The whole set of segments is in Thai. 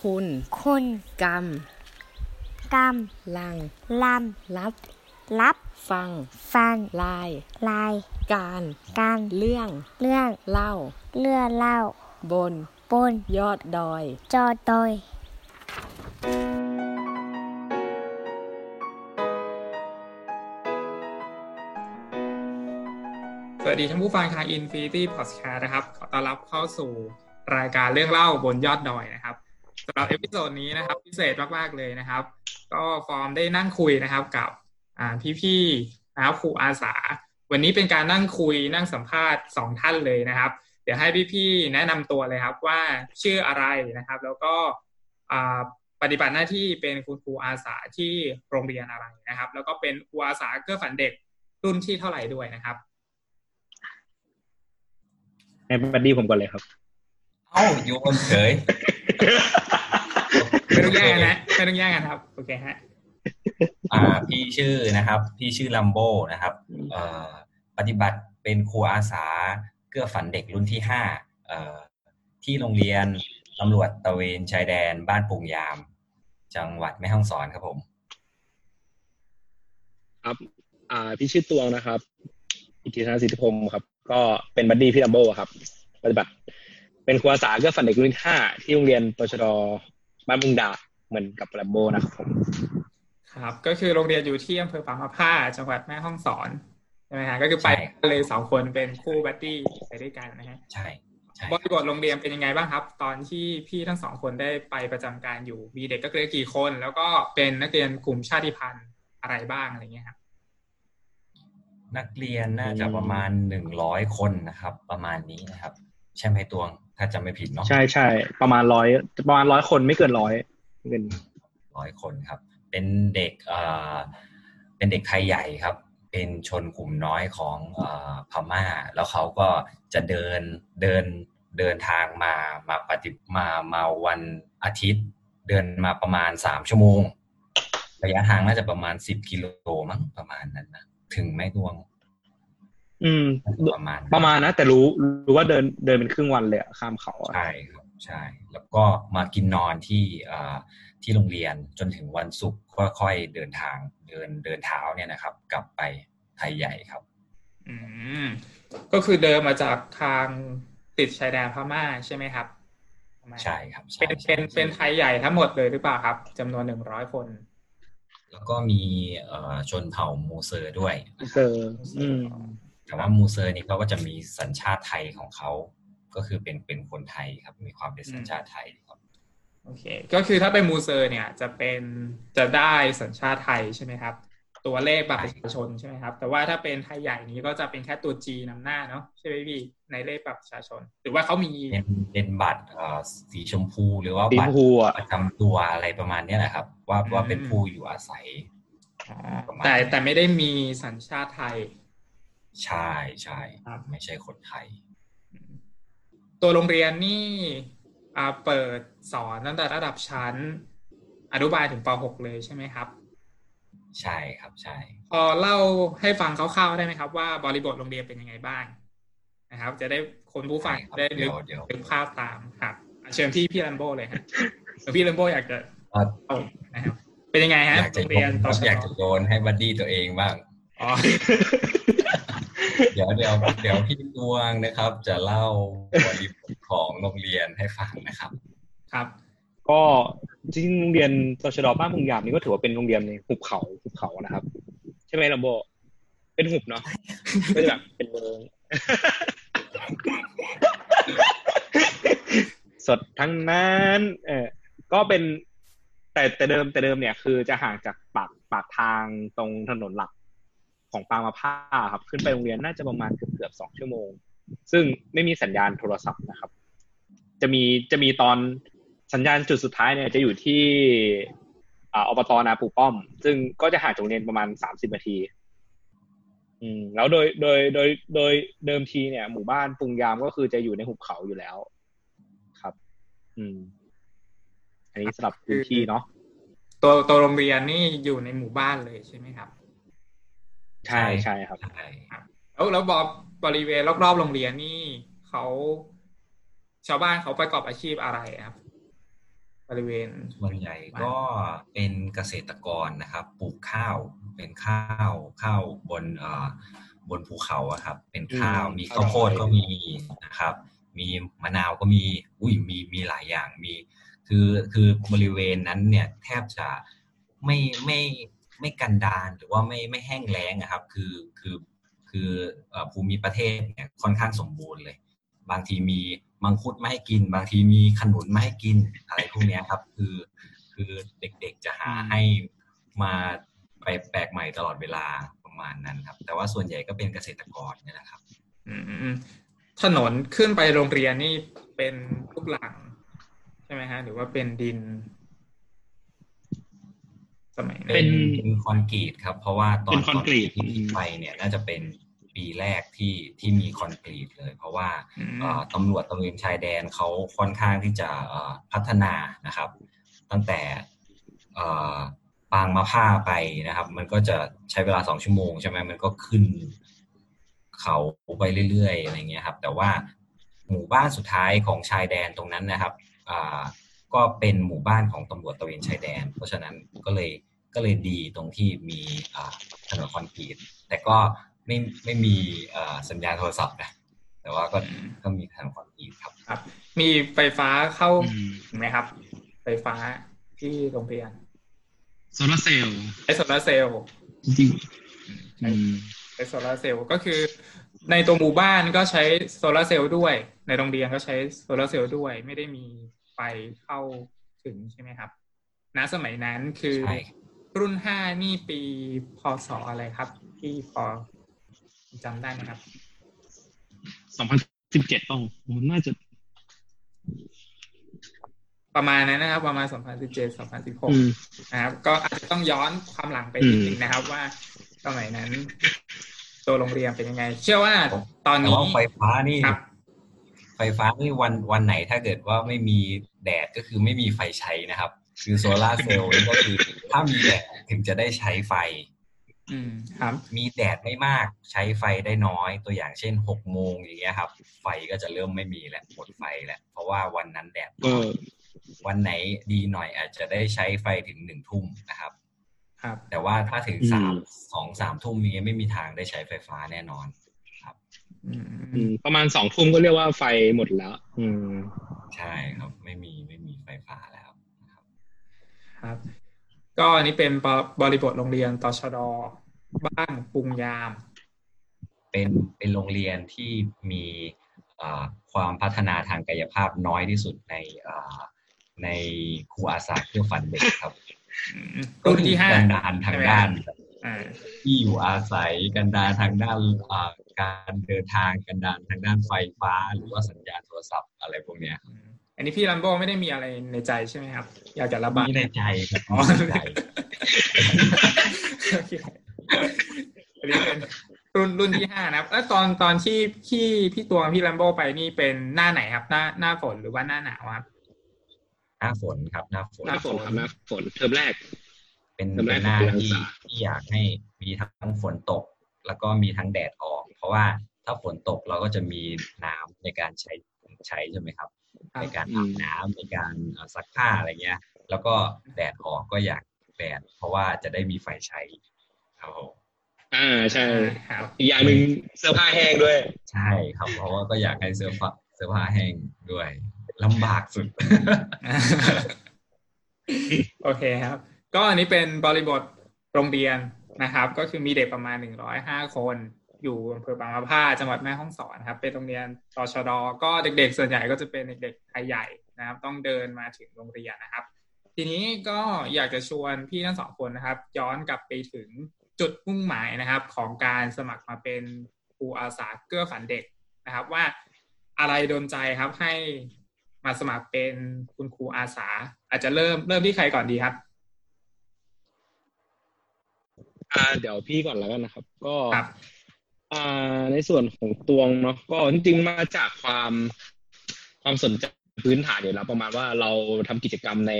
คุณ คุณกรรม กรรม ลังลรับำรับฟัง ฟัง ลาย ลาย การ การ เรื่อง เรื่อง เล่าเลื่อเล่า บน บน ยอดดอย จอดอยสวัสดีท่านผู้ฟังทาง Infinity Podcast นะครับ ขอต้อนรับเข้าสู่รายการเรื่องเล่าบนยอดดอยนะครับ สำหรับ episode นี้นะครับ พิเศษมากๆเลยนะครับ ก็ฟอร์มได้นั่งคุยนะครับกับอ่าพี่ๆนะครับครูอาสา วันนี้เป็นการนั่งคุยนั่งสัมภาษณ์สองท่านเลยนะครับ เดี๋ยวให้พี่ๆแนะนำตัวเลยครับว่าชื่ออะไรนะครับ แล้วก็อ่าปฏิบัติหน้าที่เป็นคุณครูอาสาที่โรงเรียนอะไรนะครับ แล้วก็เป็นครูอาสาเกื้อฝันเด็กรุ่นที่เท่าไหร่ด้วยนะครับให้บัดดี้ผมก่อนเลยครับ เอ้าโยนเฉย ไม่ต้องแย่งกันนะไม่ต้องแย่งกันครับ โอเคฮะอ่าพี่ชื่อนะครับ พี่ชื่อลัมโบนะครับเอ่อปฏิบัติเป็นครูอาสาเกื้อฝันเด็กรุ่นที่ห้าเอ่อที่โรงเรียนตำรวจตระเวนชายแดนบ้านปุงยาม จังหวัดแม่ฮ่องสอนครับผม ครับ อ่าพี่ชื่อตวงนะครับ อิทธิธนสิทธิพงศ์ครับ ก็เป็นบัดดี้พี่แรมโบ้ครับ ปฏิบัติ เป็นครูอาสาเกื้อฝันเด็กรุ่นที่ห้าที่โรงเรียนตชด.บ้านมุงดาเหมือนกับแรมโบ้นะครับผมครับ ก็คือโรงเรียนอยู่ที่อำเภอปางมะผ้าจังหวัดแม่ฮ่องสอนใช่ไหมฮะก็คือไปใช่เลยสองคนเป็นคู่ buddy ไปด้วยกันนะฮะใช่ใช่บริบทโรงเรียนเป็นยังไงบ้างครับ ตอนที่พี่ทั้งสองคนได้ไปประจำการอยู่มีเด็กนักเรียนกี่คน แล้วก็เป็นนักเรียนกลุ่มชาติพันธุ์อะไรบ้างอะไรเงี้ยครับนักเรียนน่าจะประมาณหนึ่งร้อยคนนะครับ ประมาณนี้นะครับ ใช่ไหมตวง ถ้าจำไม่ผิดเนาะใช่ใช่ประมาณร้อยประมาณร้อยคนไม่เกินร้อยไม่เกินร้อยคนครับ เป็นเด็กเอ่อเป็นเด็กไทยใหญ่ครับ เป็นชนกลุ่มน้อยของเอ่อพม่า แล้วเขาก็จะเดินเดินเดินทางมามาปฏิมามาวันอาทิตย์ เดินมาประมาณสามชั่วโมง ระยะทางน่าจะประมาณสิบกิโลมั้งประมาณนั้นนะถึงไหมดวง อืม ประมาณประมาณนะแต่รู้รู้ว่าเดินเดินเป็นครึ่งวันเลยอะข้ามเขาอะใช่ครับใช่ แล้วก็มากินนอนที่อ่าที่โรงเรียนจนถึงวันศุกร์ค่อยๆเดินทางเดินเดินเท้าเนี่ยนะครับ กลับไปไทยใหญ่ครับ อือืมก็คือเดินมาจากทางติดชายแดนพม่าใช่ไหมครับใช่ครับใช่เป็นใช่เป็นเป็นไทยใหญ่ทั้งหมดเลยหรือเปล่าครับจำนวนหนึ่งร้อยคน แล้วก็มีเอ่อชนเผ่ามูเซอร์ด้วยเจออืม แต่ว่ามูเซอร์นี่เขาก็จะมีสัญชาติไทยของเขา ก็คือเป็นเป็นคนไทยครับ มีความเป็นสัญชาติไทยครับโอเค ก็คือถ้าเป็นมูเซอร์เนี่ยจะเป็นจะได้สัญชาติไทยใช่ไหมครับ ตัวเลขบัตรประชาชนใช่ไหมครับ แต่ว่าถ้าเป็นไทยใหญ่นี้ก็จะเป็นแค่ตัว G นำหน้าเนาะใช่ไหมพี่ในเลขบัตรประชาชน หรือว่าเขามีเป็นเป็นบัตรเอ่อสีชมพู หรือว่าสีบัชตมรพูอะประจำตัวอะไรประมาณเนี้ยแหละครับ ว่าว่าเป็นผู้อยู่อาศัยอ๋อประมาณแต่แต่ไม่ได้มีสัญชาติไทย ใช่ใช่ครับไม่ใช่คนไทย ตัวโรงเรียนนี่อ่าเปิดสอนตั้งแต่ระดับชั้น อนุบาลถึงป .6 เลยใช่ไหมครับ ใช่ครับใช่พอเล่าให้ฟังคร่าวๆได้ไหมครับ ว่าบริบทโรงเรียนเป็นยังไงบ้างนะครับ จะได้คนผู้ฟังใช่ครับได้นึเดี๋กยวเดี๋ยวนึกภาพตามครับอะเชิญที่พี่ลัมโบเลยฮะเดี๋ยวพี่ลัมโบอยากจะเอ่อเอานะครับเป็นยังไงฮะอยากจะโรงโยเรียนนตคอรับชอยากจะโยนให้บัดดี้ตัวเองบ้างอ๋อ เดี๋ยวเดี๋ยวเดี๋ยวพี่ดวงนะครับ จะเล่าบริบทของโรงเรียนให้ฟังนะครับ ครับ ก็จริงๆโรงเรียนตชดบ้านมุงยามนี่ก็ถือว่าเป็นโรงเรียนในหุบเขาหุบเขานะครับ ใช่ไหมลัมโบ เป็นหุบเนาะไม่ได้แบบเป็นเมืองสดทั้งนั้น เออก็เป็นแต่แต่เดิมแต่เดิมเนี่ยคือจะห่างจากปากปากทางตรงถนนหลัก ของปางมะผ้าครับ ขึ้นไปโรงเรียนน่าจะประมาณเกือบเกือบสองชั่วโมง ซึ่งไม่มีสัญญาณโทรศัพท์นะครับ จะมีจะมีตอนสัญญาณจุดสุดท้ายเนี่ยจะอยู่ที่อ่าอบตนาปูป้อม ซึ่งก็จะห่างจากโรงเรียนประมาณสามสิบนาทีอืมแล้วโดยโดยโดยโดยเดิมทีเนี่ย หมู่บ้านปุงยามก็คือจะอยู่ในหุบเขาอยู่แล้ว ครับ อืม อันนี้สำหรับพื้นที่เนาะตัวตัวโรงเรียนนี่อยู่ในหมู่บ้านเลยใช่ไหมครับ ใช่ใช่ครับใช่แล้วแล้วบอกบริเวณรอบๆโรงเรียนนี่เขาชาวบ้านเขาประกอบอาชีพอะไรครับ บริเวณส่วนใหญ่ก็เป็นเกษตรกรนะครับ ปลูกข้าวเป็นข้าวข้าวบนเอ่อบนภูเขาอะครับ เป็นข้าวอืมมีข้าวโพดก็มีนะครับ มีมะนาวก็มี อุ้ยมีมีหลายอย่างมี คือคือบริเวณนั้นเนี่ยแทบจะไม่ไม่ ไม่กันดารหรือว่าไม่ไม่แห้งแล้งอะครับ คือคือคือภูมิประเทศเนี่ยค่อนข้างสมบูรณ์เลย บางทีมีมังคุดมาให้กิน บางทีมีขนุนมาให้กินอะไรพวกนี้ครับ คือคือเด็กๆจะหาให้มาไปแปลกใหม่ตลอดเวลาประมาณนั้นครับ แต่ว่าส่วนใหญ่ก็เป็นเกษตรกรนี่แหละครับถนนขึ้นไปโรงเรียนนี่เป็นลูกหลังใช่ไหมฮะหรือว่าเป็นดิน สมัยเป็นั้นนเป็นคอนกรีตครับ เพราะว่าตอนเป็นคอนกรีตที่ที่ไปเนี่ยน่าจะเป็นปีแรกที่ที่มีคอนกรีตเลย เพราะว่าอืมเอ่อตำรวจตระเวนชายแดนเขาค่อนข้างที่จะเอ่อพัฒนานะครับ ตั้งแต่เอ่อปางมะผ้าไปนะครับ มันก็จะใช้เวลาสองชั่วโมงใช่ไหมมันก็ขึ้นเขาไปเรื่อยๆอะไรเงี้ยครับ แต่ว่าหมู่บ้านสุดท้ายของชายแดนตรงนั้นนะครับอ่า ก็เป็นหมู่บ้านของตำรวจตระเวนชายแดน เพราะฉะนั้นก็เลยก็เลยดีตรงที่มีอ่าถนนคอนกรีตแต่ก็ไม่ไม่มีอ่าสัญญาณโทรศัพท์นะแต่ว่าก็ก็มีถนนคอนกรีตครับครับ มีไฟฟ้าเข้าอืมถึงไหมครับ ไฟฟ้าที่โรงเรียนโซลาร์เซลล์ใช้โซลาร์เซลล์จริงใช้ใช้โซลาร์เซลล์ก็คือ ในตัวหมู่บ้านก็ใช้โซลาร์เซลล์ด้วย ในโรงเรียนก็ใช้โซลาร์เซลล์ด้วย ไม่ได้มี ไฟเข้าถึงใช่ไหมครับณสมัยนั้นคือใช่รุ่นห้านี่ปีพศอะไรครับ ที่พอจำได้ไหมครับสองพันสิบเจ็ดต้องมันน่าจะ ประมาณนั้นนะครับ ประมาณ2017 2016อืมนะครับ ก็อาจจะต้องย้อนความหลังไปนิดนึงนะครับ ว่าสมัยนั้น ตัวโรงเรียนเป็นยังไง เชื่อว่าตอนแต่นี้ว่าไฟฟ้านี่ครับ ไฟฟ้านี่วันวันไหนถ้าเกิดว่าไม่มีแดดก็คือไม่มีไฟใช้นะครับ คือโซลาร์เซลล์นี่ก็คือถ้ามีแดดถึงจะได้ใช้ไฟ อืมครับ มีแดดไม่มากใช้ไฟได้น้อย ตัวอย่างเช่นหกโมงอย่างเงี้ยครับ ไฟก็จะเริ่มไม่มีแล้วหมดไฟแล้วเพราะว่าวันนั้นแดดก็น้อยวันไหนดีหน่อยอาจจะได้ใช้ไฟถึงหนึ่งทุ่มนะครับ ครับ แต่ว่าถ้าถึงสามสองสามทุ่มนี้ไม่มีทางได้ใช้ไฟฟ้าแน่นอนอือืมม ประมาณสองทุ่มก็เรียกว่าไฟหมดแล้ว อืม ใช่ครับ ไม่มีไม่มีไฟฟ้าแล้วนะครับ ครับ ก็อันนี้เป็นบริบทโรงเรียนตชดบ้านปุงยาม เป็นเป็นโรงเรียนที่มีเอ่อความพัฒนาทางกายภาพน้อยที่สุดในเอ่อในครูอาสาเครื่องฟันเด็กครับอืมรุ่นที่ห้ากันดานทางด้านอ่า ที่อยู่อาศัยกันดานทางด้านเอ่อการเดินทางกันดานทางด้านไฟฟ้า หรือว่าสัญญาณโทรศัพท์อะไรพวกเนี้ยอืมอันนี้พี่ลัมโบไม่ได้มีอะไรในใจใช่ไหมครับ อยากจะระบายมีในใจครับอ๋อมีในใจโอเคอันนี้เป็นรุ่นรุ่นที่ห้านะครับแล้วตอนตอนที่พี่พี่ตัวพี่ลัมโบไปนี่เป็นหน้าไหนครับ หน้าหน้าฝนหรือว่าหน้าหนาวครับหน้าฝนครับหน้าฝนหน้าฝนครับหน้าฝนเทอมแรก เป็นทำไมเป็นหน้าของปีที่รังสา ที่อยากให้มีทั้งฝนตก แล้วก็มีทั้งแดดออก เพราะว่าถ้าฝนตกเราก็จะมีน้ำในการใช้ใช้ใช่ไหมครับครับในการอาบน้ำในการเอ่อซักผ้าอะไรเงี้ย แล้วก็แดดออกก็อยากแดดเพราะว่าจะได้มีไฟใช้ครับผมอ่าใช่ครับอีกอย่างหนึ่งเสื้อผ้าแห้งด้วย ใช่ครับ เพราะว่าก็อยากให้เสื้อผ้าเสื้อผ้าแห้งด้วยลำบากสุด โอเคครับ ก็อันนี้เป็นบริบท โรงเรียนนะครับ ก็คือมีเด็กประมาณหนึ่งร้อยห้าคนอยู่อำเภอบางมะผ้าจังหวัดแม่ฮ่องสอนครับ เป็นโรงเรียนตชดก็เด็กๆ ส่วนใหญ่ก็จะเป็นเด็กๆไทยใหญ่นะครับ ต้องเดินมาถึงโรงเรียนนะครับ ทีนี้ก็อยากจะชวนพี่ทั้งสองคนนะครับ ย้อนกลับไปถึงจุดมุ่งหมายนะครับ ของการสมัครมาเป็นครูอาสาเกื้อฝันเด็กนะครับ ว่าอะไรโดนใจครับให้มาสมัครเป็นคุณครูอาสา อาจจะเริ่มเริ่มที่ใครก่อนดีครับ อ่าเดี๋ยวพี่ก่อนแล้วกันนะครับ ก็ครับอ่าในส่วนของตวงเนาะก็จริงๆมาจากความความสนใจพื้นฐานอยู่แล้วประมาณว่าเราทำกิจกรรมใน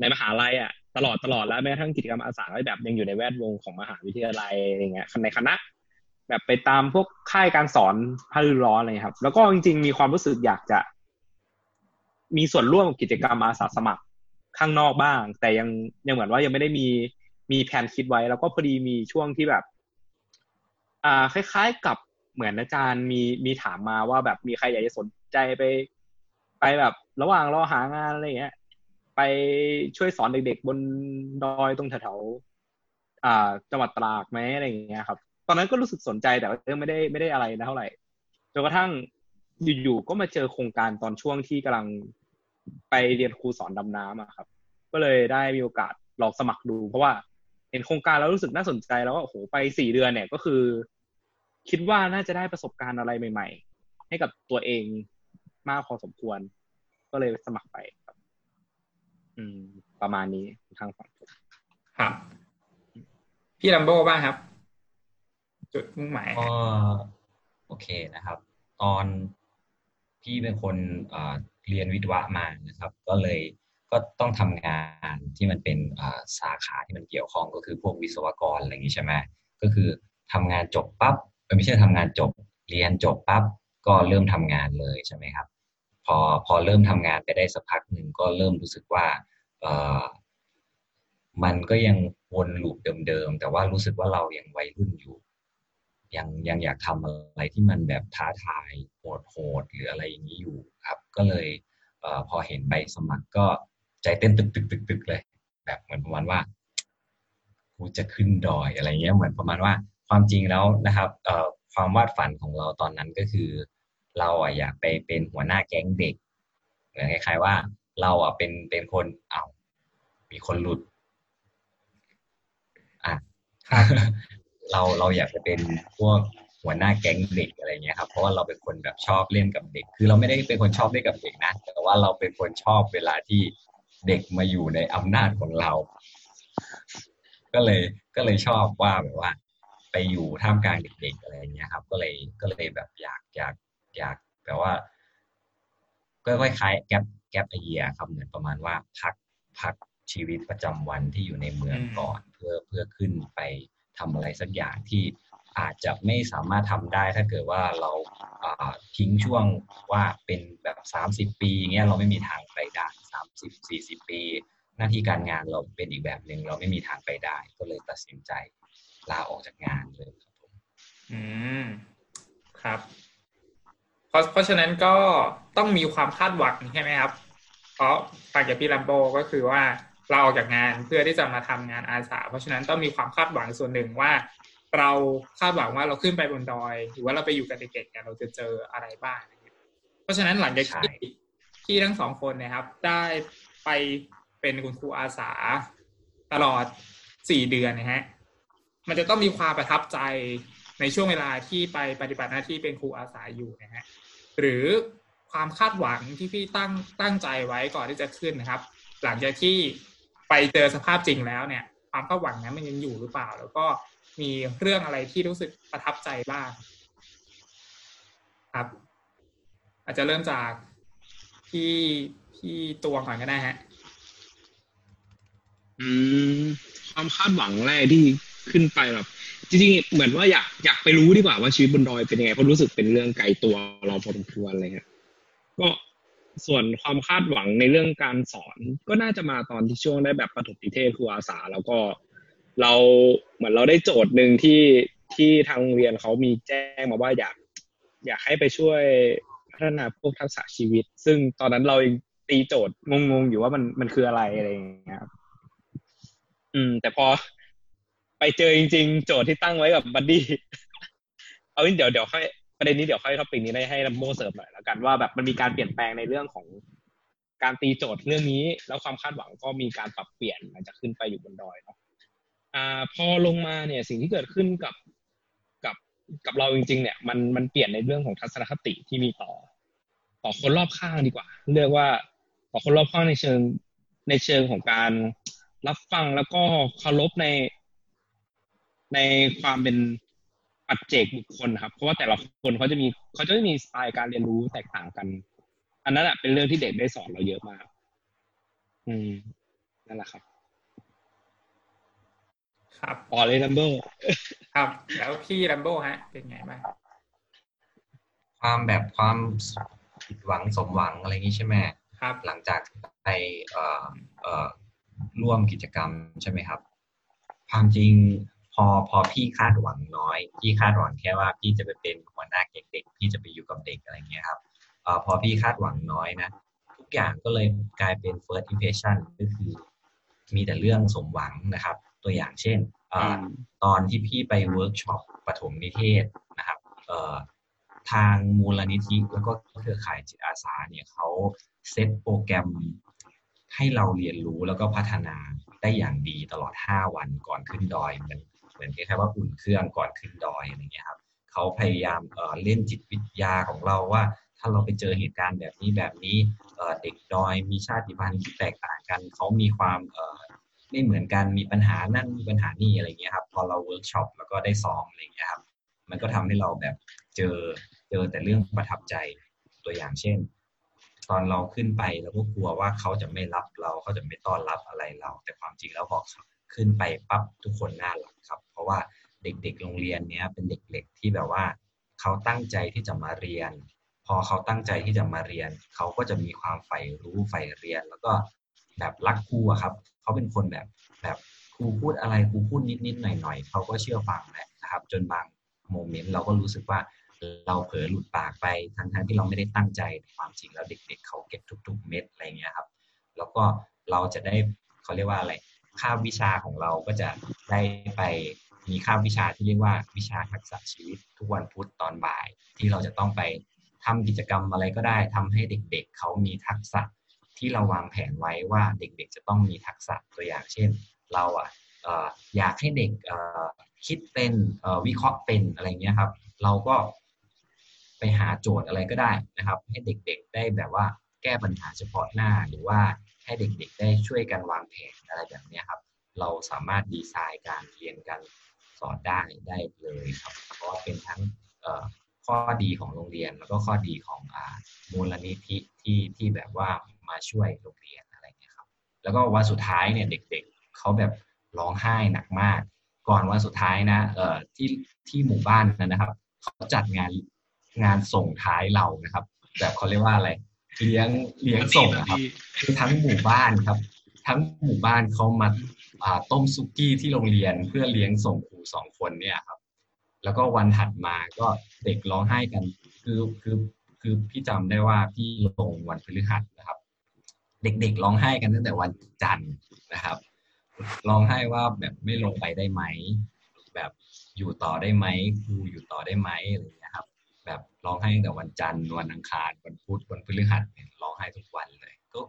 ในมหาลัยอะตลอดตลอดแล้วแม้กระทั่งกิจกรรมอาสาก็แบบยังอยู่ในแวดวงของมหาวิทยาลัยอย่างเงี้ยในคณะ แบบไปตามพวกค่ายการสอนภาคฤดูร้อนอะไรเงี้ยครับ แล้วก็จริง ๆ มีความรู้สึกอยากจะ มีส่วนร่วมกับกิจกรรมอาสาสมัครข้างนอกบ้าง แต่ยังยังเหมือนว่ายังไม่ได้มี มีแผนคิดไว้ แล้วก็พอดีมีช่วงที่แบบอ่าคล้าย ๆ กับเหมือนอาจารย์มีมีถามมาว่าแบบมีใครอยากจะสนใจไป ไปแบบ ระหว่างรอหางานอะไรเงี้ย ไปช่วยสอนเด็กๆบนดอยตรงแถวๆอ่าจังหวัดตราดไหมอะไรอย่างเงี้ยครับตอนนั้นก็รู้สึกสนใจแต่ว่าไม่ได้ไม่ได้อะไรนะเท่าไหร่จนกระทั่งอยู่ๆก็มาเจอโครงการตอนช่วงที่กำลังไปเรียนครูสอนดำน้ำอะครับ ก็เลยได้มีโอกาสลองสมัครดู เพราะว่า เห็นโครงการแล้วรู้สึกน่าสนใจแล้วว่าโอ้โหไปสี่เดือนเนี่ยก็คือ คิดว่าน่าจะได้ประสบการณ์อะไรใหม่ ๆ ให้กับตัวเองมากพอสมควร ก็เลยสมัครไปครับ อืม ประมาณนี้ทางฝั่งผมครับ พี่ลัมโบ้บ้างครับ จุดมุ่งหมายก็โอเคนะครับ ตอนพี่เป็นคนเอ่อเรียนวิทย์วะมานะครับ ก็เลย ก็ต้องทำงานที่มันเป็นสาขาที่มันเกี่ยวข้องก็คือพวกวิศวกรอะไรอย่างนี้ใช่ไหมก็คือทำงานจบปั๊บไม่ใช่ทำงานจบ เรียนจบปั๊บก็เริ่มทำงานเลยใช่ไหมครับ พอพอเริ่มทำงานไปได้สักพักหนึ่งก็เริ่มรู้สึกว่าเออมันก็ยังวนลูปเดิมๆแต่ว่ารู้สึกว่าเรายังวัยรุ่นอยู่ ยังยังอยากทำอะไรที่มันแบบท้าทายโหดโหดหรืออะไรอย่างนี้อยู่ครับ ก็เลยเออพอเห็นใบสมัครก็ ใจเต้นตึกตึกตึกตึกเลย แบบเหมือนประมาณว่ากูจะขึ้นดอยอะไรเงี้ยเหมือนประมาณว่า ความจริงแล้วนะครับเอ่อความวาดฝันของเราตอนนั้นก็คือ เราอะอยากไปเป็นหัวหน้าแก๊งเด็กเหมือนคล้ายๆว่า เราอะเป็นเป็นคนเอามีคนหลุดอะเราเราอยากจะเป็นพวกหัวหน้าแก๊งเด็กอะไรเงี้ยครับเพราะว่าเราเป็นคนแบบชอบเล่นกับเด็ก คือเราไม่ได้เป็นคนชอบเล่นกับเด็กนะแต่ว่าเราเป็นคนชอบเวลาที่ เด็กมาอยู่ในอำนาจของเรา ก็เลยก็เลยชอบว่าแบบว่า ไปอยู่ท่ามกลางเด็กๆอะไรเงี้ยครับ ก็เลยก็เลยแบบอยากอยากอยากแบบว่าก็คล้ายๆแกปแกปไอเดียครับเหมือนประมาณว่าพักพักชีวิตประจำวันที่อยู่ในเมืองก่อน เพื่อเพื่อขึ้นไปทำอะไรสักอย่างที่ อาจจะไม่สามารถทำได้ถ้าเกิดว่าเราทิ้งช่วงว่าเป็นแบบสามสิบปีอย่างเงี้ยเราไม่มีทางไปได้สามสิบสี่สิบปี หน้าที่การงานเราเป็นอีกแบบหนึ่งเราไม่มีทางไปได้ ก็เลยตัดสินใจลาออกจากงานเลยครับผมอืมครับเพราะเพราะฉะนั้นก็ต้องมีความคาดหวังใช่ไหมครับ เพราะฟังจากพี่ลัมโบก็คือว่าเราออกจากงานเพื่อที่จะมาทำงานอาสา เพราะฉะนั้นต้องมีความคาดหวังส่วนหนึ่งว่า เราคาดหวังว่าเราขึ้นไปบนดอย หรือว่าเราไปอยู่กับเด็กๆกันเราจะเจออะไรบ้างอะไรเงี้ยเพราะฉะนั้นหลังจากที่ที่ทั้งสองคนเนะครับ ได้ไปเป็นคุณครูอาสาตลอดสี่เดือนนะฮะมันจะต้องมีความประทับใจในช่วงเวลาที่ไปปฏิบัติหน้าที่เป็นครูอาสาอยู่นะฮะหรือความคาดหวังที่พี่ตั้งตั้งใจไว้ก่อนที่จะขึ้นนะครับ หลังจากที่ไปเจอสภาพจริงแล้วเนี่ย ความคาดหวังนั้นมันยังอยู่หรือเปล่า แล้วก็ มีเรื่องอะไรที่รู้สึกประทับใจบ้างครับ อาจจะเริ่มจากพี่พี่ตัวก่อนก็ได้ฮะ อืม ความคาดหวังแรกที่ขึ้นไปแบบจริงๆ เหมือนว่าอยากอยากไปรู้ดีกว่าว่าชีวิตบนดอยเป็นยังไงเพราะรู้สึกเป็นเรื่องไกลตัวเราพอสมควรอะไรเงี้ยก็ส่วนความคาดหวังในเรื่องการสอน ก็น่าจะมาตอนที่ช่วงได้แบบประถมนิเทศครูอาสา แล้วก็ เราเหมือนเราได้โจทย์หนึ่งที่ที่ทางโรงเรียนเขามีแจ้งมาว่าอยาก อยากให้ไปช่วยพัฒนาพวกทักษะชีวิต ซึ่งตอนนั้นเราตีโจทย์งงๆอยู่ว่ามันมันคืออะไรอะไรอย่างเงี้ยครับอืม แต่พอไปเจอจริง ๆ โจทย์ที่ตั้งไว้กับ buddy เอาเดี๋ยวเดี๋ยวค่อยประเด็นนี้เดี๋ยวค่อย topic นี้ได้ให้แรมโบ้เสริมหน่อยแล้วกันว่าแบบมันมีการเปลี่ยนแปลงในเรื่องของการตีโจทย์เรื่องนี้ แล้วความคาดหวังก็มีการปรับเปลี่ยนหลังจากขึ้นไปอยู่บนดอยเนาะ อ่าพอลงมาเนี่ยสิ่งที่เกิดขึ้นกับกับกับเราจริง ๆ เนี่ยมันมันเปลี่ยนในเรื่องของทัศนคติที่มีต่อ ต่อคนรอบข้างดีกว่า เรียกว่าต่อคนรอบข้างในเชิงในเชิงของการรับฟังแล้วก็เคารพในในความเป็นปัจเจกบุคคลครับ เพราะว่าแต่ละคนเขาจะมีเขาจะมีสไตล์การเรียนรู้แตกต่างกัน อันนั้นอะเป็นเรื่องที่เด็กได้สอนเราเยอะมาก อืมนั่นแหละครับ ครับต่อเลยลัมเบอร์ครับ แล้วพี่ลัมโบฮะ เป็นไงบ้างความแบบความผิดหวังสมหวังอะไรอย่างนี้ใช่ไหมครับ หลังจากไปเอ่อเอ่อร่วมกิจกรรมใช่ไหมครับ ความจริงพอพอพี่คาดหวังน้อย พี่คาดหวังแค่ว่าพี่จะไปเป็นหัวหน้าเด็กๆพี่จะไปอยู่กับเด็กอะไรเงี้ยครับเอ่อพอพี่คาดหวังน้อยนะทุกอย่างก็เลยกลายเป็น first impression ก็คือ มีแต่เรื่องสมหวังนะครับ ตัวอย่างเช่นเอ่ออมตอนที่พี่ไปเวิร์กช็อปปฐมนิเทศนะครับเอ่อทางมูลนิธิแล้วก็เครือข่ายจิตอาสาเนี่ยเขาเซตโปรแกรมให้เราเรียนรู้แล้วก็พัฒนาได้อย่างดีตลอด 5 วันก่อนขึ้นดอยเหมือนเหมือนคล้ายๆว่าอุ่นเครื่องก่อนขึ้นดอยอะไรเงี้ยครับเขาพยายามเอ่อเล่นจิตวิทยาของเราว่า ถ้าเราไปเจอเหตุการณ์แบบนี้แบบนี้เอ่อเด็กดอยมีชาติพันธุ์ที่แตกต่างกันเขามีความเอ่อ ไม่เหมือนกันมีปัญหานั่นมีปัญหานี่อะไรเงี้ยครับ พอเราเวิร์กช็อปแล้วก็ได้ซ้อมอะไรเงี้ยครับ มันก็ทำให้เราแบบเจอเจอแต่เรื่องประทับใจตัวอย่างเช่น ตอนเราขึ้นไปเราก็กลัวว่าเขาจะไม่รับเราเขาจะไม่ต้อนรับอะไรเรา แต่ความจริงแล้วพอขึ้นไปปั๊บทุกคนน่ารักครับ เพราะว่าเด็กๆ โรงเรียนเนี้ยเป็นเด็กเล็กที่แบบว่าเขาตั้งใจที่จะมาเรียน พอเขาตั้งใจที่จะมาเรียน เขาก็จะมีความใฝ่รู้ใฝ่เรียน แล้วก็แบบรักครูอะครับ เขาเป็นคนแบบแบบครูพูดอะไรครูพูดนิดๆหน่อยๆเขาก็เชื่อฟังแหละนะครับ จนบางโมเมนต์เราก็รู้สึกว่าเราเผลอหลุดปากไปทั้งๆที่เราไม่ได้ตั้งใจความจริงแล้วเด็ก ๆ เขาเก็บทุก ๆ เม็ดอะไรเงี้ยครับ แล้วก็เราจะได้เขาเรียกว่าอะไรคาบวิชาของเราก็จะได้ไปมีคาบวิชาที่เรียกว่าวิชาทักษะชีวิตทุกวันพุธตอนบ่าย ที่เราจะต้องไปทำกิจกรรมอะไรก็ได้ทำให้เด็ก ๆ เขามีทักษะ ที่เราวางแผนไว้ว่าเด็กๆ จะต้องมีทักษะตัวอย่างเช่น เราอะอยากให้เด็กคิดเป็นวิเคราะห์เป็นอะไรเงี้ยครับ เราก็ไปหาโจทย์อะไรก็ได้นะครับ ให้เด็กๆ ได้แบบว่าแก้ปัญหาเฉพาะหน้าหรือว่าให้เด็กๆ ได้ช่วยกันวางแผนอะไรแบบนี้ครับ เราสามารถดีไซน์การเรียนการสอนได้ได้เลยครับ เพราะว่าเป็นทั้งข้อดีของโรงเรียน แล้วก็ข้อดีของอมูลนิธิที่ที่แบบว่า มาช่วยโรงเรียนอะไรเงี้ยครับ แล้วก็วันสุดท้ายเนี่ยเด็กๆเขาแบบร้องไห้หนักมาก ก่อนวันสุดท้ายนะเอ่อที่ที่หมู่บ้านนั้นนะครับเขาจัดงานงานส่งท้ายเรานะครับ แบบเขาเรียกว่าอะไร เลี้ยงเลี้ยงส่งนะครับคือทั้งหมู่บ้านครับ ทั้งหมู่บ้านเขามาอ่าต้มซุกี้ที่โรงเรียนเพื่อเลี้ยงส่งครูสองคนเนี่ยครับ แล้วก็วันถัดมาก็เด็กร้องไห้กัน คือคือคือพี่จำได้ว่าพี่ลงวันพฤหัสนะครับ เด็กๆร้องไห้กันตั้งแต่วันจันทร์นะครับร้องไห้ว่าแบบไม่ลงไปได้ไหม แบบอยู่ต่อได้ไหมครูอยู่ต่อได้ไหมอะไรอย่างเงี้ยครับ แบบร้องไห้ตั้งแต่วันจันทร์วันอังคารวันพุธวันพฤหัสเนี่ยร้องไห้ทุกวันเลย ก็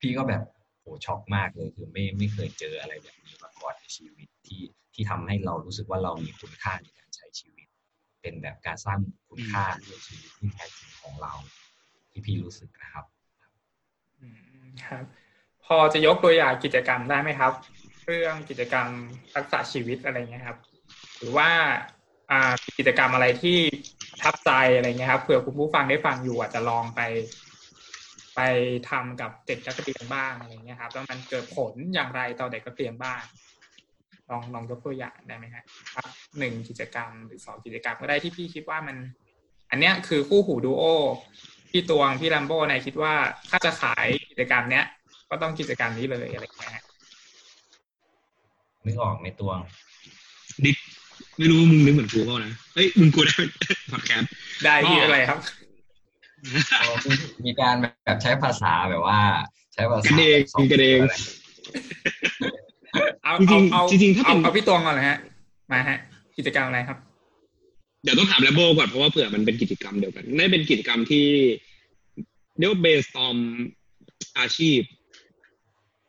พี่ก็แบบโหช็อกมากเลยคือไม่ไม่เคยเจออะไรแบบนี้มาก่อนในชีวิตที่ที่ทำให้เรารู้สึกว่าเรามีคุณค่าในการใช้ชีวิต เป็นแบบการสร้างคุณค่าในชีวิตที่แท้จริงของเรา ที่พี่รู้สึกนะครับ อืม ครับ พอจะยกตัวอย่างกิจกรรมได้ไหมครับ เรื่องกิจกรรมทักษะชีวิตอะไรเงี้ยครับ หรือว่าอ่ากิจกรรมอะไรที่ทับใจอะไรเงี้ยครับเผื่อคุณผู้ฟังได้ฟังอยู่อาจจะลองไป ไปทำกับเด็กนักเรียนบ้างอะไรเงี้ยครับแล้วมันเกิดผลอย่างไรต่อเด็กนักเรียนบ้าง ลองลองยกตัวอย่างได้ไหมครับหนึ่งกิจกรรมหรือสองกิจกรรมก็ได้ที่พี่คิดว่ามัน อันเนี้ยคือคู่หูดูโอพี่ตวงพี่ลัมโบ้ในยคิดว่าถ้าจะขาย จกรรมเนี้ย ก็ต้องกิจกรรมนี้เลยอะไรอย่างเงี้ยฮะนึกออกไหมตวงดิไม่รู้ว่ามึงนึกเหมือนกูเปล่านะเฮ้ยมึงกูได้พอดแคสต์ได้พี่อ๋อออะไรครับอ๋อมีมีการแบบใช้ภาษาแบบว่า ใช้ภาษากันเองแบบสองกันเองอะไรเอาจริเอางๆเอาจริงๆถ้าเป็นเอาเอาพี่ตวงก่อนเลยฮะ มาฮะ กิจกรรมอะไรครับ เดี๋ยวต้องถามแลโบก่อนเพราะว่าเผื่อมันเป็นกิจกรรมเดียวกันน่าจะเป็นกิจกรรมที่เรียกว่าเบสตอม อาชีพ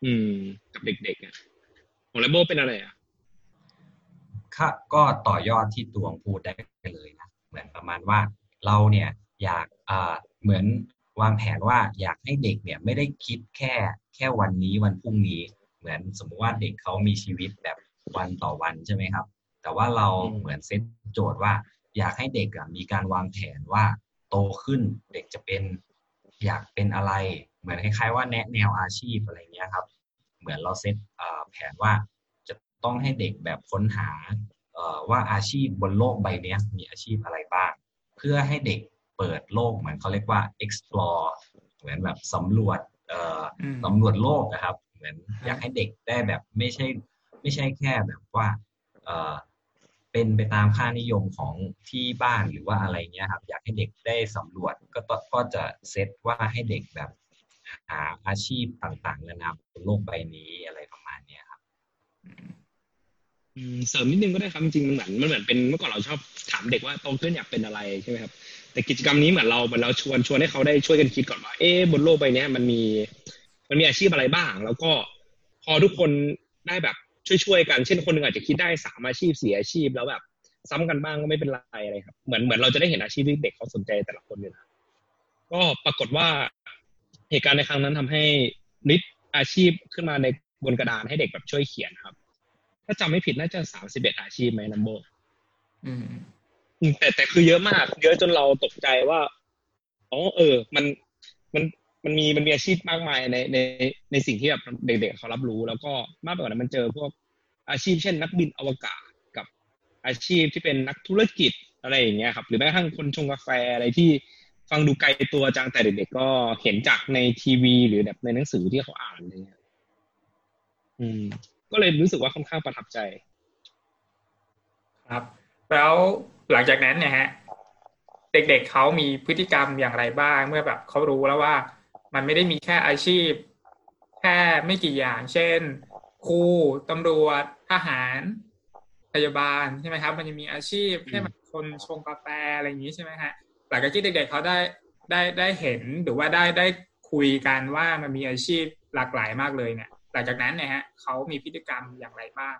อืม กับเด็กๆอะของแลโบเป็นอะไรอะค่ะก็ต่อยอดที่ตวงพูดได้เลยนะเหมือนประมาณว่าเราเนี่ยอยากอ่าเหมือนวางแผนว่าอยากให้เด็กเนี่ยไม่ได้คิดแค่แค่วันนี้วันพรุ่งนี้ เหมือนสมมุติว่าเด็กเขามีชีวิตแบบวันต่อวันใช่ไหมครับ แต่ว่าเราอืมเหมือนเซตโจทย์ว่า อยากให้เด็กอะมีการวางแผนว่าโตขึ้นเด็กจะเป็น อยากเป็นอะไร เหมือนคล้ายๆว่าแนะแนวอาชีพอะไรเงี้ยครับ เหมือนเราเซตเอ่อแผนว่าจะต้องให้เด็กแบบค้นหาเอ่อว่าอาชีพบนโลกใบเนี้ยมีอาชีพอะไรบ้าง เพื่อให้เด็กเปิดโลกเหมือนเขาเรียกว่า explore เหมือนแบบสำรวจเอ่ออืมสำรวจโลกนะครับ เหมือนอยากให้เด็กได้แบบไม่ใช่ไม่ใช่แค่แบบว่า เป็นไปตามค่านิยมของที่บ้านหรือว่าอะไรเงี้ยครับ อยากให้เด็กได้สำรวจก็ก็จะเซตว่าให้เด็กแบบหาอาชีพต่างๆนานาบนโลกใบนี้อะไรประมาณเนี้ยครับเสริมนิดนึงก็ได้ครับจริงมันเหมือนมันเหมือนเป็นเมื่อก่อนเราชอบถามเด็กว่าโตขึ้นอยากเป็นอะไรใช่ไหมครับ แต่กิจกรรมนี้เหมือนเราเหมือนเราชวนชวนให้เขาได้ช่วยกันคิดก่อนว่า เอ๊บนโลกใบนี้มันมี มันมีอาชีพอะไรบ้าง แล้วก็พอทุกคนได้แบบ ช่วยๆกัน เช่นคนหนึ่งอาจจะคิดได้สามอาชีพสี่อาชีพแล้วแบบซ้ำกันบ้างก็ไม่เป็นไรอะไรครับ เหมือนเหมือนเราจะได้เห็นอาชีพที่เด็กเขาสนใจแต่ละคนเนี่ยนะก็ปรากฏว่าเหตุการณ์ในครั้งนั้นทำให้ลิสต์อาชีพขึ้นมาในบนกระดานให้เด็กแบบช่วยเขียนครับ ถ้าจำไม่ผิดน่าจะสามสิบเอ็ดอาชีพไหมนัมโบอืมอืมแต่แต่คือเยอะมาก เยอะจนเราตกใจว่าอ๋อเออ มันมัน มันมีมันมีอาชีพมากมายในในในสิ่งที่แบบเด็กๆเขารับรู้ แล้วก็มากไปกว่านั้นมันเจอพวกอาชีพเช่น นักบินอวกาศกับอาชีพที่เป็นนักธุรกิจอะไรอย่างเงี้ยครับ หรือแม้กระทั่งคนชงกาแฟอะไรที่ฟังดูไกลตัวจังแต่เด็กๆก็เห็นจากในทีวี หรือแบบในหนังสือที่เขาอ่านอะไรเงี้ยอืม ก็เลยรู้สึกว่าค่อนข้างประทับใจ ครับ แล้วหลังจากนั้นเนี่ยฮะ เด็กๆเขามีพฤติกรรมอย่างไรบ้าง เมื่อแบบเขารู้แล้วว่า มันไม่ได้มีแค่อาชีพ แค่ไม่กี่อย่าง เช่น ครูตำรวจทหารพยาบาลใช่ไหมครับ มันจะมีอาชีพเช่คนชงกาแฟอะไรอย่างนี้ใช่ไหมฮะหลังจากที่เด็กๆเขาได้ได้ได้เห็นหรือว่าได้ได้คุยกันว่ามันมีอาชีพหลากหลายมากเลยเนี่ย หลังจากนั้นเนี่ยฮะเขามีพฤติกรรมอย่างไรบ้าง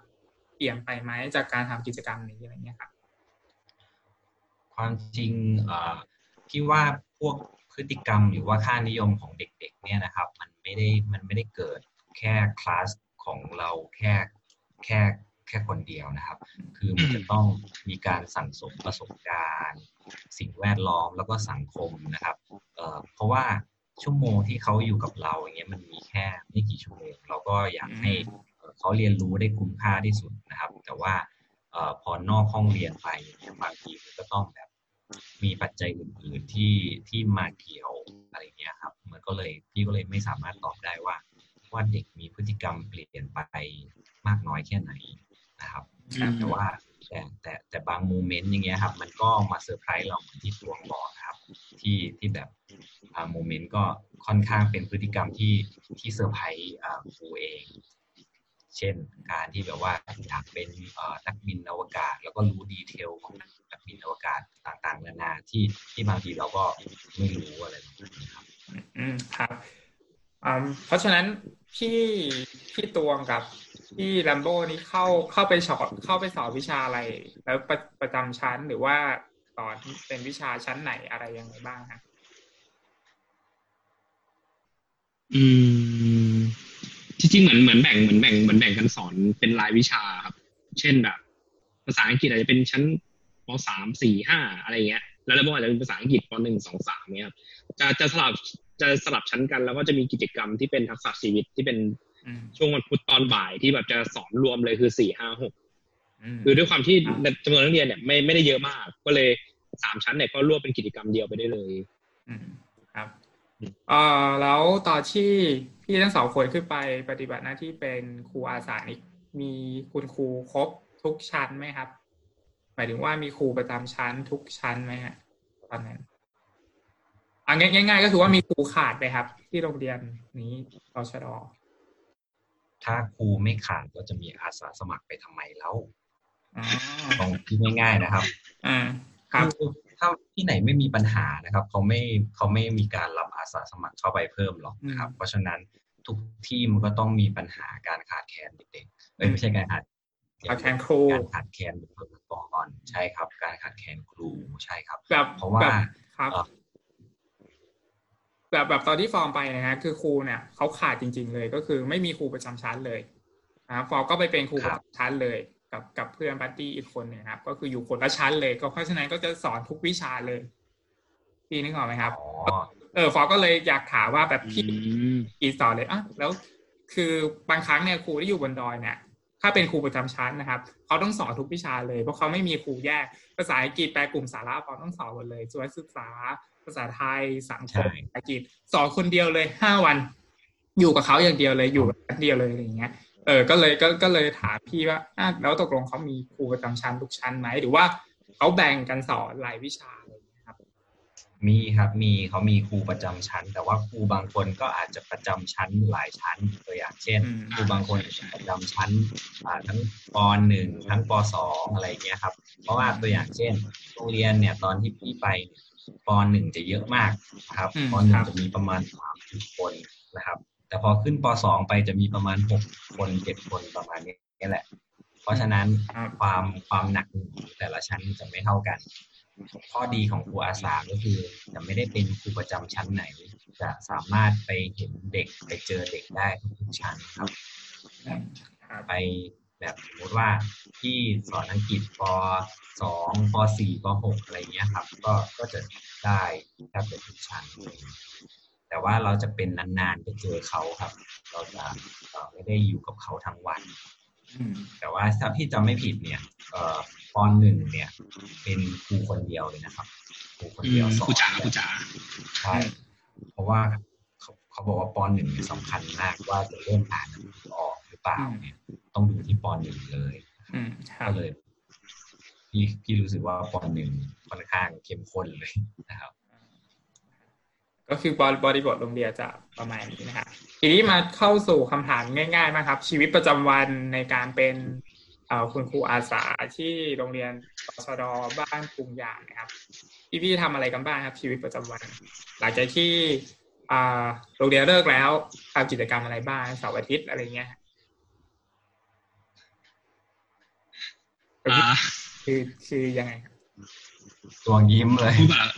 เปลี่ยนไปไหมจากการทำกิจกรรมนี้อะไรเงี้ยครับความจริงเอ่อพี่ว่าพวก ติกรรมหรือว่าค่านิยมของเด็กๆเนี่ยนะครับ มันไม่ได้มันไม่ได้เกิดแค่คลาสของเราแค่แค่แค่คนเดียวนะครับ คือมันจะต้องมีการสั่งสมประสบการณ์ สิ่งแวดล้อมแล้วก็สังคมนะครับเเพราะว่าชั่วโมงที่เขาอยู่กับเราอย่างเงี้ยมันมีแค่ไม่กี่ชั่วโมงเราก็อยากให้เขาเรียนรู้ได้คุ้มค่าที่สุดนะครับ แต่ว่าออพอนอกห้องเรียนไปอย่างเงี้ยบางทีมันก็ต้องแบบ มีปัจจัยอื่นๆที่ที่มาเกี่ยวอะไรเงี้ยครับ มันก็เลยพี่ก็เลยไม่สามารถตอบได้ว่า ว่าเด็กมีพฤติกรรมเปลี่ยนไปมากน้อยแค่ไหนนะครับอืมแต่ว่าแต่แต่แต่บาง moment อย่างเงี้ยครับ มันก็มาเซอร์ไพรส์เราเหมือนที่ตวงบอกครับ ที่ที่แบบบาง moment ก็ค่อนข้างเป็นพฤติกรรมที่ที่เซอร์ไพรส์อ่าครูเอง เช่นการที่แบบว่าอยากเป็นเอ่อนักบินอวกาศ แล้วก็รู้ detail ของนักบินอวกาศต่างๆนานาที่ที่บางทีเราก็ไม่รู้อะไรแบบนี้ครับอืมครับอืมเพราะฉะนั้นพี่พี่ตวงกับพี่แลมโบ้นี้เข้าเข้าไปสอนเข้าไปสอนวิชาอะไร แล้วประประจำชั้นหรือว่าสอนเป็นวิชาชั้นไหนอะไรยังไงบ้างฮะอืม จริงๆเหมือนเหมือนแบ่งเหมือนแบ่งเหมือนแบ่งกันสอนเป็นรายวิชาครับ เช่นแบบ ภาษาอังกฤษอาจจะเป็นชั้นปสามสี่ห้าอะไรเงี้ย แล้วแล้วอาจจะเป็นภาษาอังกฤษปหนึ่งสองสามเนี้ยครับจะจะสลับจะสลับชั้นกันแล้วก็จะมีกิจกรรมที่เป็นทักษะชีวิตที่เป็นอืมช่วงวันพุธตอนบ่ายที่แบบจะสอนรวมเลยคือสี่ห้าหกอืมคือด้วยความที่จำนวนนักเรียนเนี่ยไม่ไม่ได้เยอะมาก ก็เลยสามชั้นเนี่ยก็รวบเป็นกิจกรรมเดียวไปได้เลยอืมครับ เอ่อแล้วตอนที่พี่ทั้งสองคนขึ้นไปปฏิบัติหน้าที่เป็นครูอาสานี่มีคุณครูครบทุกชั้นไหมครับ หมายถึงว่ามีครูประจำชั้นทุกชั้นไหมฮะตอนนั้นอะง่ายๆก็คือว่ามีครูขาดไปครับ ที่โรงเรียนนี้ตชดถ้าครูไม่ขาดก็จะมีอาสาสมัครไปทำไมแล้วอ๋อตรงที่ง่ายๆนะครับ อ่า ครับคือ ถ้าที่ไหนไม่มีปัญหานะครับเขาไม่เขาไม่มีการรับอาสาสมัครเข้าไปเพิ่มหรอกนะครับ เพราะฉะนั้นทุกที่มันก็ต้องมีปัญหาการขาดแคลนเด็กๆเอ้ยไม่ใช่การขาดขาดแคลนครูการขาดแคลนบุคลากรใช่ครับ การขาดแคลนครูใช่ครับแบบเพราะว่าแบบครับเอ่อแบบแบบตอนที่ฟอร์มไปนะฮะคือครูเนี่ยเขาขาดจริง ๆ เลยก็คือไม่มีครูประจำชั้นเลยนะครับฟอร์มก็ไปเป็นครูประจำชั้นเลย กับกับเพื่อน buddy อีกคนหนึ่งครับ ก็คืออยู่คนละชั้นเลย ก็เพราะฉะนั้นก็จะสอนทุกวิชาเลย พี่นึกออกไหมครับอ๋อเออฟอร์มก็เลยอยากถามว่าแบบพี่อืมกี่สอนเลยอะแล้วคือบางครั้งเนี่ยครูที่อยู่บนดอยเนี่ยถ้าเป็นครูประจำชั้นนะครับเขาต้องสอนทุกวิชาเลยเพราะเขาไม่มีครูแยก ภาษาอังกฤษแปดกลุ่มสาระเขาต้องสอนหมดเลยสุขศึกษา ภาษาไทยสังคมใช่ภาษาอังกฤษสอนคนเดียวเลยห้าวัน อยู่กับเขาอย่างเดียวเลยอยู่แบบเดียวเลยอะไรอย่างเงี้ย เออก็เลยก็ก็เลยถามพี่ว่าอะแล้วตกลงเขามีครูประจำชั้นทุกชั้นไหมหรือว่าเขาแบ่งกันสอนรายวิชาอะไรอย่างเงี้ยครับ มีครับมีเขามีครูประจำชั้น แต่ว่าครูบางคนก็อาจจะประจำชั้นหลายชั้นตัวอย่างเช่น อืม ครูบางคนประจำชั้นอ่าทั้งปหนึ่งทั้งปสองอะไรอย่างเงี้ยครับ เพราะว่าตัวอย่างเช่น โรงเรียนเนี่ยตอนที่พี่ไปเนี่ยปหนึ่งจะเยอะมากนะครับอืมปหนึ่คงรับจะมีประมาณสามสิบคนนะครับ แต่พอขึ้นปสองไปจะมีประมาณหกคนเจ็ดคนประมาณนี้แหละ เพราะฉะนั้นครับความความหนักของแต่ละชั้นจะไม่เท่ากัน ข้อดีของครูอาสาก็คือจะไม่ได้เป็นครูประจำชั้นไหน จะสามารถไปเห็นเด็กไปเจอเด็กได้ทุกๆชั้นครับครับไปแบบสมมติว่าที่สอนอังกฤษปสองปสี่ปหกอะไรเงี้ยครับ ก็ก็จะได้แทบจะทุกชั้นเลย แต่ว่าเราจะเป็นนานๆไปเจอเขาครับ เราจะเอ่อไม่ได้อยู่กับเขาทั้งวันอืมแต่ว่าถ้าพี่จำไม่ผิดเนี่ยเอ่อปหนึ่งเนี่ย เป็นครูคนเดียวเลยนะครับครูคนอืเดียวมสอนครูจ๋าครูจ๋าใช่เพราะว่าเขาเขาบอกว่าปหนึ่งเนี่ยสำคัญมากว่าจะเริ่มอ่านหนังสือออกหรือเปล่าเนี่ย ต้องดูที่ปหนึ่งเลยอืมครัก็บเลยพี่พี่รู้สึกว่าปหนึ่งค่อนข้างเข้มข้นเลยนะครับ ก็คือบริบริบทโรงเรียนจะประมาณนี้นะครับทีนี้มาเข้าสู่คำถามง่ายๆมากครับ ชีวิตประจำวันในการเป็นเอ่อคุณครูอาสาที่โรงเรียนตชดบ้านกรุงยางนะครับพี่พี่ๆทำอะไรกันบ้างครับ ชีวิตประจำวัน หลังจากที่อ่าโรงเรียนเลิกแล้วทำกิจกรรมอะไรบ้างเสาร์อาทิตย์อะไรเงี้ยฮะอ่าคือคือยังไงครับตัวยิ้มเลยพูดแบบ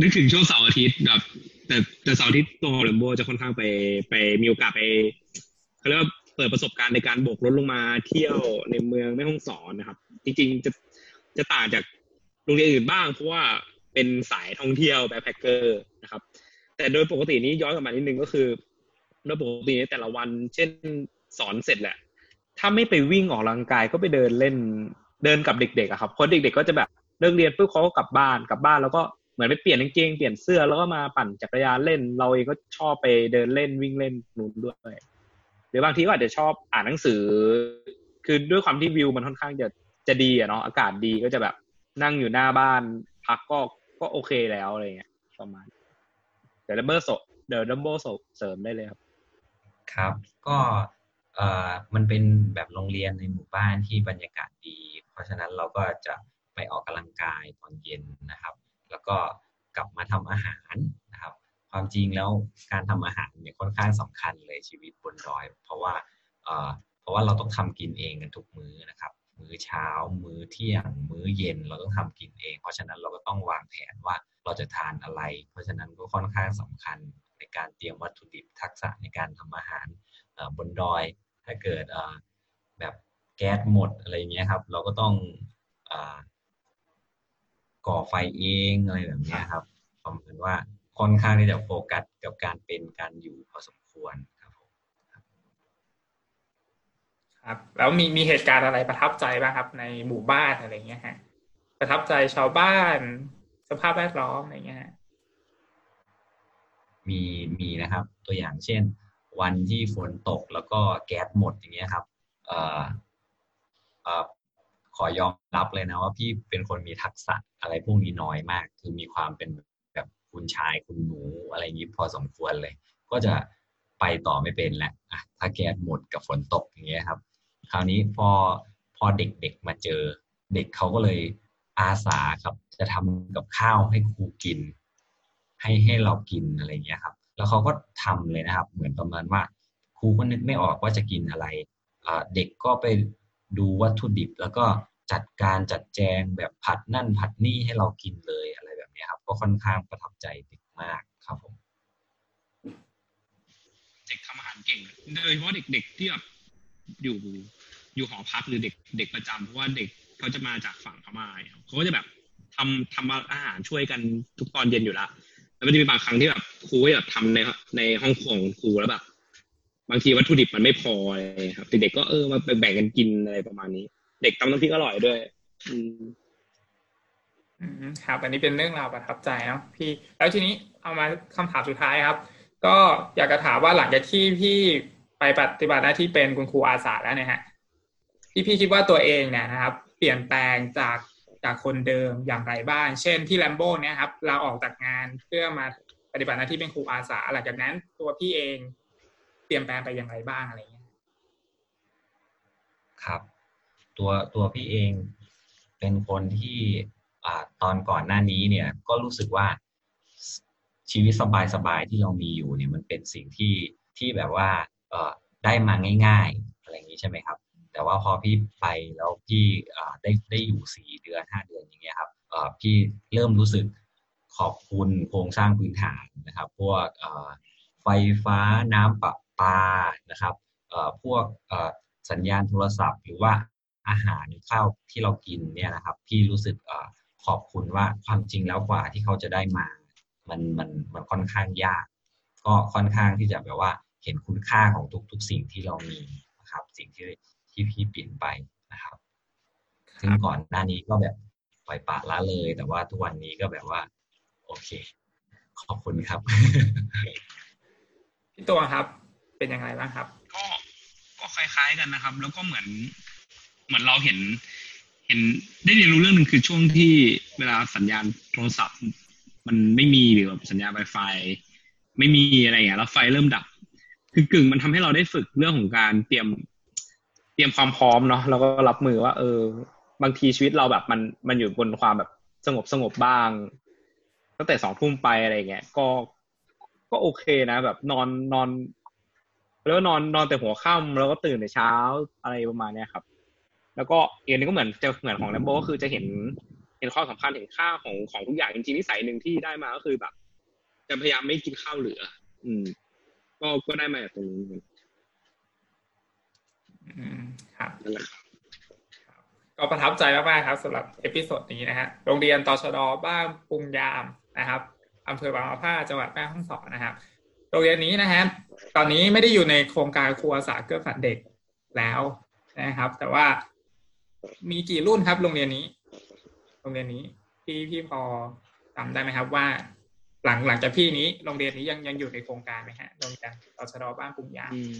นึกถึงช่วงเสาร์อาทิตย์แบบแต่แต่เสาร์อาทิตย์ตัวของเรมโบจะค่อนข้างไปไปมีโอกาสไปเขาเรียกว่าเปิดประสบการณ์ในการโบกรถลงมาเที่ยวในเมืองแม่ฮ่องสอนนะครับ จริงๆจะจะต่างจากโรงเรียนอื่นบ้าง เพราะว่าเป็นสายท่องเที่ยวแบ็คแพคเกอร์นะครับ แต่โดยปกตินี้ย้อนกลับมานิดนึงก็คือโดยปกติในแต่ละวัน เช่นสอนเสร็จแหละ ถ้าไม่ไปวิ่งออกกำลังกายก็ไปเดินเล่นเดินกับเด็กๆอะครับเพราะเด็กๆก็จะแบบเลิกเรียนปุ๊บเขาก็กลับบ้านกลับบ้านแล้วก็ เหมือนไปเปลี่ยนกางเกงเปลี่ยนเสื้อแล้วก็มาปั่นจักรยานเล่น เราเองก็ชอบไปเดินเล่นวิ่งเล่นนู้นด้วยหรือบางทีก็อาจจะชอบอ่านหนังสือ คือด้วยความที่วิวมันค่อนข้างจะจะดีอะเนาะอากาศดีก็จะแบบนั่งอยู่หน้าบ้านพักก็ก็โอเคแล้วอะไรเงี้ยประมาณเดี๋ยวดับเบิลโซเดี๋ยวดับเบิลเสริมได้เลยครับ ครับ ก็เอ่อมันเป็นแบบโรงเรียนในหมู่บ้านที่บรรยากาศดี เพราะฉะนั้นเราก็จะไปออกกำลังกายตอนเย็นนะครับ แล้วก็กลับมาทำอาหารนะครับ ความจริงแล้วการทำอาหารเนี่ยค่อนข้างสำคัญเลยชีวิตบนดอย เพราะว่าเอ่อเพราะว่าเราต้องทำกินเองกันทุกมื้อนะครับ มื้อเช้า มื้อเที่ยง มื้อเย็นเราต้องทำกินเอง เพราะฉะนั้นเราก็ต้องวางแผนว่าเราจะทานอะไร เพราะฉะนั้นก็ค่อนข้างสำคัญในการเตรียมวัตถุดิบทักษะในการทำอาหารบนดอย ถ้าเกิดแบบแก๊สหมดอะไรเงี้ยครับ เราก็ต้อง ก่อไฟเองอะไรแบบเนี้ยครับประมาณว่าค่อนข้างที่จะโฟกัสกับการเป็นการอยู่พอสมควรครับผมครับแล้วมีมีเหตุการณ์อะไรประทับใจบ้างครับ ในหมู่บ้านอะไรเงี้ยฮะประทับใจชาวบ้าน สภาพแวดล้อมอะไรเงี้ยฮะมีมีนะครับ ตัวอย่างเช่น วันที่ฝนตกแล้วก็แก๊สหมดอย่างเงี้ยครับเอ่อเอ่อ ขอยอมรับเลยนะว่าพี่เป็นคนมีทักษะอะไรพวกนี้น้อยมาก คือมีความเป็นแบบคุณชายคุณหนูอะไรอย่างนี้พอสมควรเลย ก็จะไปต่อไม่เป็นแหละอะถ้าแก๊สหมดกับฝนตกอย่างเงี้ยครับ คราวนี้พอพอเด็กๆมาเจอ เด็กเขาก็เลยอาสาครับ จะทำกับข้าวให้ครูกิน ให้ให้เรากินอะไรเงี้ยครับ แล้วเขาก็ทำเลยนะครับ เหมือนประมาณว่าครูก็นึกไม่ออกว่าจะกินอะไรเด็กก็ไป ดูวัตถุดิบ แล้วก็จัดการจัดแจงแบบผัดนั่นผัดนี่ให้เรากินเลยอะไรแบบนี้ครับ ก็ค่อนข้างประทับใจเด็กมากครับผมเด็กทำอาหารเก่งโดยเฉพาะเด็กๆที่แบบอยู่อยู่หอพักหรือเด็กเด็กประจำเพราะว่าเด็กเขาจะมาจากฝั่งพม่าเขาก็จะแบบทำทำอาหารช่วยกันทุกตอนเย็นอยู่ล้วแล้วมันจะมีบางครั้งที่แบบครูก็แบบทำในในห้องครัวของครูแล้วแบบ บางทีวัตถุดิบมันไม่พออะไรอย่างเงี้ยครับเด็กๆก็เออมาแบ่งกันกินอะไรประมาณนี้ เด็กตำน้ำพริกอร่อยด้วยอืมครับ อันนี้เป็นเรื่องราวประทับใจเนาะพี่ แล้วทีนี้เอามาคำถามสุดท้ายครับกก็อยากจะถามว่าหลังจากที่พี่ไปปฏิบัติหน้าที่เป็นคุณครูอาสาแล้วเนี่ยฮะที่พี่คิดว่าตัวเองเนี่ยนะครับ เปลี่ยนแปลงจากจากคนเดิมอย่างไรบ้าง เช่นที่แลมโบ้เนี่ยครับเราออกจากงานเพื่อมาปฏิบัติหน้าที่เป็นครูอาสา หลังจากนั้นตัวพี่เอง เปลี่ยนแปลงไปอย่างไรบ้างอะไรเงี้ยครับ ตัวตัวพี่เองเป็นคนที่อ่าตอนก่อนหน้านี้เนี่ย ก็รู้สึกว่าชีวิตสบายๆที่เรามีอยู่เนี่ยมันเป็นสิ่งที่ที่แบบว่าเออได้มาง่ายๆอะไรอย่างนี้ใช่ไหมครับ แต่ว่าพอพี่ไปแล้วพี่ได้ได้อยู่สี่เดือนห้าเดือนอย่างเงี้ยครับพี่เริ่มรู้สึกขอบคุณโครงสร้างพื้นฐานนะครับ พวกไฟฟ้าน้ำประ ปานะครับเอ่อพวกเอ่อสัญญาณโทรศัพท์ หรือว่าอาหารข้าวที่เรากินเนี่ยนะครับพี่รู้สึกเอ่อขอบคุณว่าความจริงแล้วกว่าที่เขาจะได้มา มันมันมันค่อนข้างยาก ก็ค่อนข้างที่จะแบบว่าเห็นคุณค่าของทุก ๆ สิ่งที่เรามีนะครับ สิ่งที่ที่พี่เปลี่ยนไปนะครับ ซึ่งก่อนหน้านี้ก็แบบปล่อยปละละเลย แต่ว่าทุกวันนี้ก็แบบว่า โอเค ขอบคุณครับพี่ตัวครับ เป็นยังไงบ้างครับ ก็ก็คล้าย ๆกันนะครับ แล้วก็เหมือน เหมือนเราเห็น เห็นได้เรียนรู้เรื่องหนึ่งคือช่วงที่เวลาสัญญาณโทรศัพท์ มันไม่มีหรือแบบสัญญาณ Wi-Fi ไม่มีอะไรอย่างเงี้ยแล้วไฟเริ่มดับ คือกึ่งมันทำให้เราได้ฝึกเรื่องของการเตรียม เตรียมความพร้อมเนาะแล้วก็รับมือว่า เออ บางทีชีวิตเราแบบมันมันอยู่บนความแบบสงบสงบบ้างตั้งแต่สองทุ่มไปอะไรเงี้ยก็ก็โอเคนะ แบบนอนนอน แล้วนอนนอนแต่หัวค่ำแล้วก็ตื่นแต่เช้าอะไรประมาณเนี้ยครับ แล้วก็อีกอันนึงก็เหมือนจะเหมือนของแลมโบก็คือจะเห็นเห็นข้อสำคัญเห็นค่าของของทุกอย่างจริงๆนิสัยหนึ่งที่ได้มาก็คือแบบจะพยายามไม่กินข้าวเหลือ อืม ก็ก็ได้มาจากตรงนี้เหมือนกันอืมครับนั่นแหละครับก็ประทับใจมากๆครับสำหรับ episode นี้นะฮะโรงเรียนตชดบ้านปุงยามนะครับอำเภอบางมะผ้าจังหวัดแม่ฮ่องสอนนะครับ โรงเรียนนี้นะฮะตอนนี้ไม่ได้อยู่ในโครงการครูอาสาเกื้อฝันเด็กแล้วนะครับ แต่ว่ามีกี่รุ่นครับ โรงเรียนนี้ โรงเรียนนี้พี่พี่พอจำได้ไหมครับว่า หลังหลังจากพี่นี้โรงเรียนนี้ยังยังอยู่ในโครงการไหมฮะโรงเรียนตชดบ้านปุงยามอืม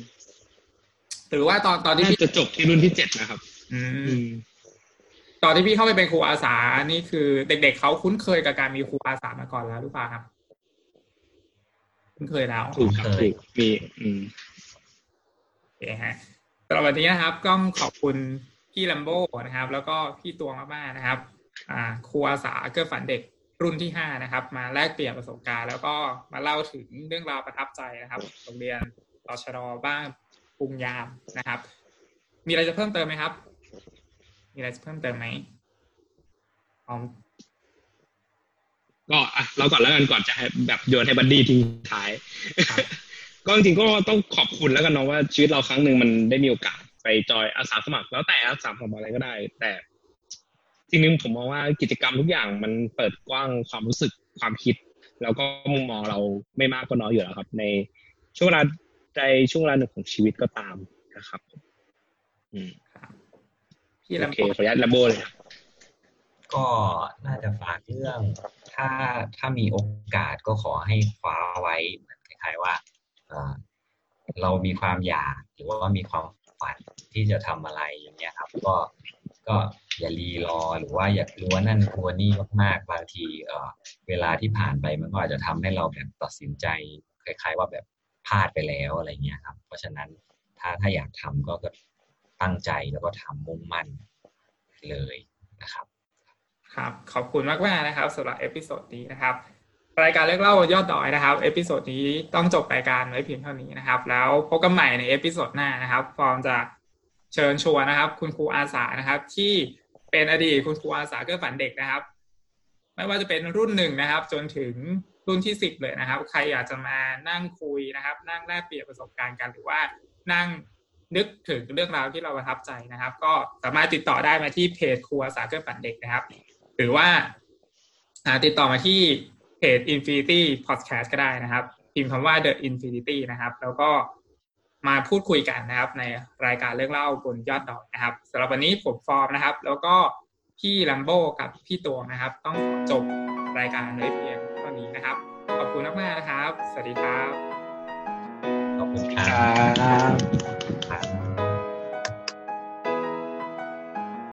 หรือว่าตอนตอนที่น่าพี่จะจบที่รุ่นที่เจ็ดนะครับ อือืมมตอนที่พี่เข้าไปเป็นครูอาสานี่คือ เด็ก ๆเขาคุ้นเคยกับการมีครูอาสามาก่อนแล้วหรือเปล่าครับ คุ้นเคยแล้วถูกครับเคยถูกมีอืมโอเคฮะสำหรับวันนี้นะครับก็ขอบคุณพี่ลัมโบนะครับ แล้วก็พี่ตวงมากๆนะครับ อ่าครูอาสาเกื้อฝันเด็กรุ่นที่ห้านะครับ มาแลกเปลี่ยนประสบการณ์ แล้วก็มาเล่าถึงเรื่องราวประทับใจนะครับโรงเรียนตชดบ้านปรุงยามนะครับ มีอะไรจะเพิ่มเติมไหมครับ มีอะไรจะเพิ่มเติมไหมอ๋อ ก็อะเราก่อนแล้วกันก่อนจะให้แบบโยนให้บัดดี้ทิ้งท้ายครับก็จริงๆก็ต้องขอบคุณแล้วกันเนาะว่าชีวิตเราครั้งหนึ่งมันได้มีโอกาสไปจอยอาสาสมัคร แล้วแต่อาสาสมัครอะไรก็ได้ แต่จริงๆผมมองว่ากิจกรรมทุกอย่างมันเปิดกว้างความรู้สึกความคิด แล้วก็มุมมองเราไม่มากก็น้อยอยู่แล้วครับ ในช่วงเวลาในช่วงเวลาหนึ่งของชีวิตก็ตามนะครับผมอืมพี่โอลัมเคโบขออนุญาตลัมโบเลยครับ ก็น่าจะฝากเรื่องถ้าถ้ามีโอกาสก็ขอให้คว้าไว้เหมือนคล้ายๆว่าเรามีความอยากหรือว่ามีความฝันที่จะทำอะไรอย่างเงี้ยครับ ก็ก็อย่ารีรอหรือว่าอย่ากลัวนั่นกลัวนี่มากๆบางทีเออเวลาที่ผ่านไปมันก็อาจจะทำให้เราแบบตัดสินใจคล้าย ๆ ว่าแบบพลาดไปแล้วอะไรเงี้ยครับ เพราะฉะนั้นถ้าถ้าอยากทำก็ก็ตั้งใจแล้วก็ทำมุ่งมั่นเลยนะครับ ครับขอบคุณมากมากๆนะครับสำหรับ episode นี้นะครับ รายการเรื่องเล่ายอดดอยนะครับ episode นี้ต้องจบรายการไว้เพียงเท่านี้นะครับ แล้วพบกันใหม่ใน episode หน้านะครับฟอร์มจะเชิญชวนนะครับ คุณครูอาสานะครับ ที่เป็นอดีตคุณครูอาสาเกื้อฝันเด็กนะครับ ไม่ว่าจะเป็นรุ่นหนึ่งนะครับ จนถึงรุ่นที่สิบเลยนะครับ ใครอยากจะมานั่งคุยนะครับ นั่งแลกเปลี่ยนประสบการณ์กันหรือว่านั่งนึกถึงเรื่องราวที่เราประทับใจนะครับ ก็สามารถติดต่อได้มาที่เพจครูอาสาเกื้อฝันเด็กนะครับ หรือว่าติดต่อมาที่เพจ Infinity Podcast ก็ได้นะครับ พิมพ์คำว่า The Infinity นะครับ แล้วก็มาพูดคุยกันนะครับ ในรายการเรื่องเล่าบนยอดดอยนะครับสำหรับวันนี้ผมฟอร์มนะครับ แล้วก็พี่ลัมโบกับพี่ตัวนะครับ ต้องจบรายการไว้เพียงเท่านี้นะครับ ขอบคุณมากๆนะครับ สวัสดีครับ ขอบคุณครับ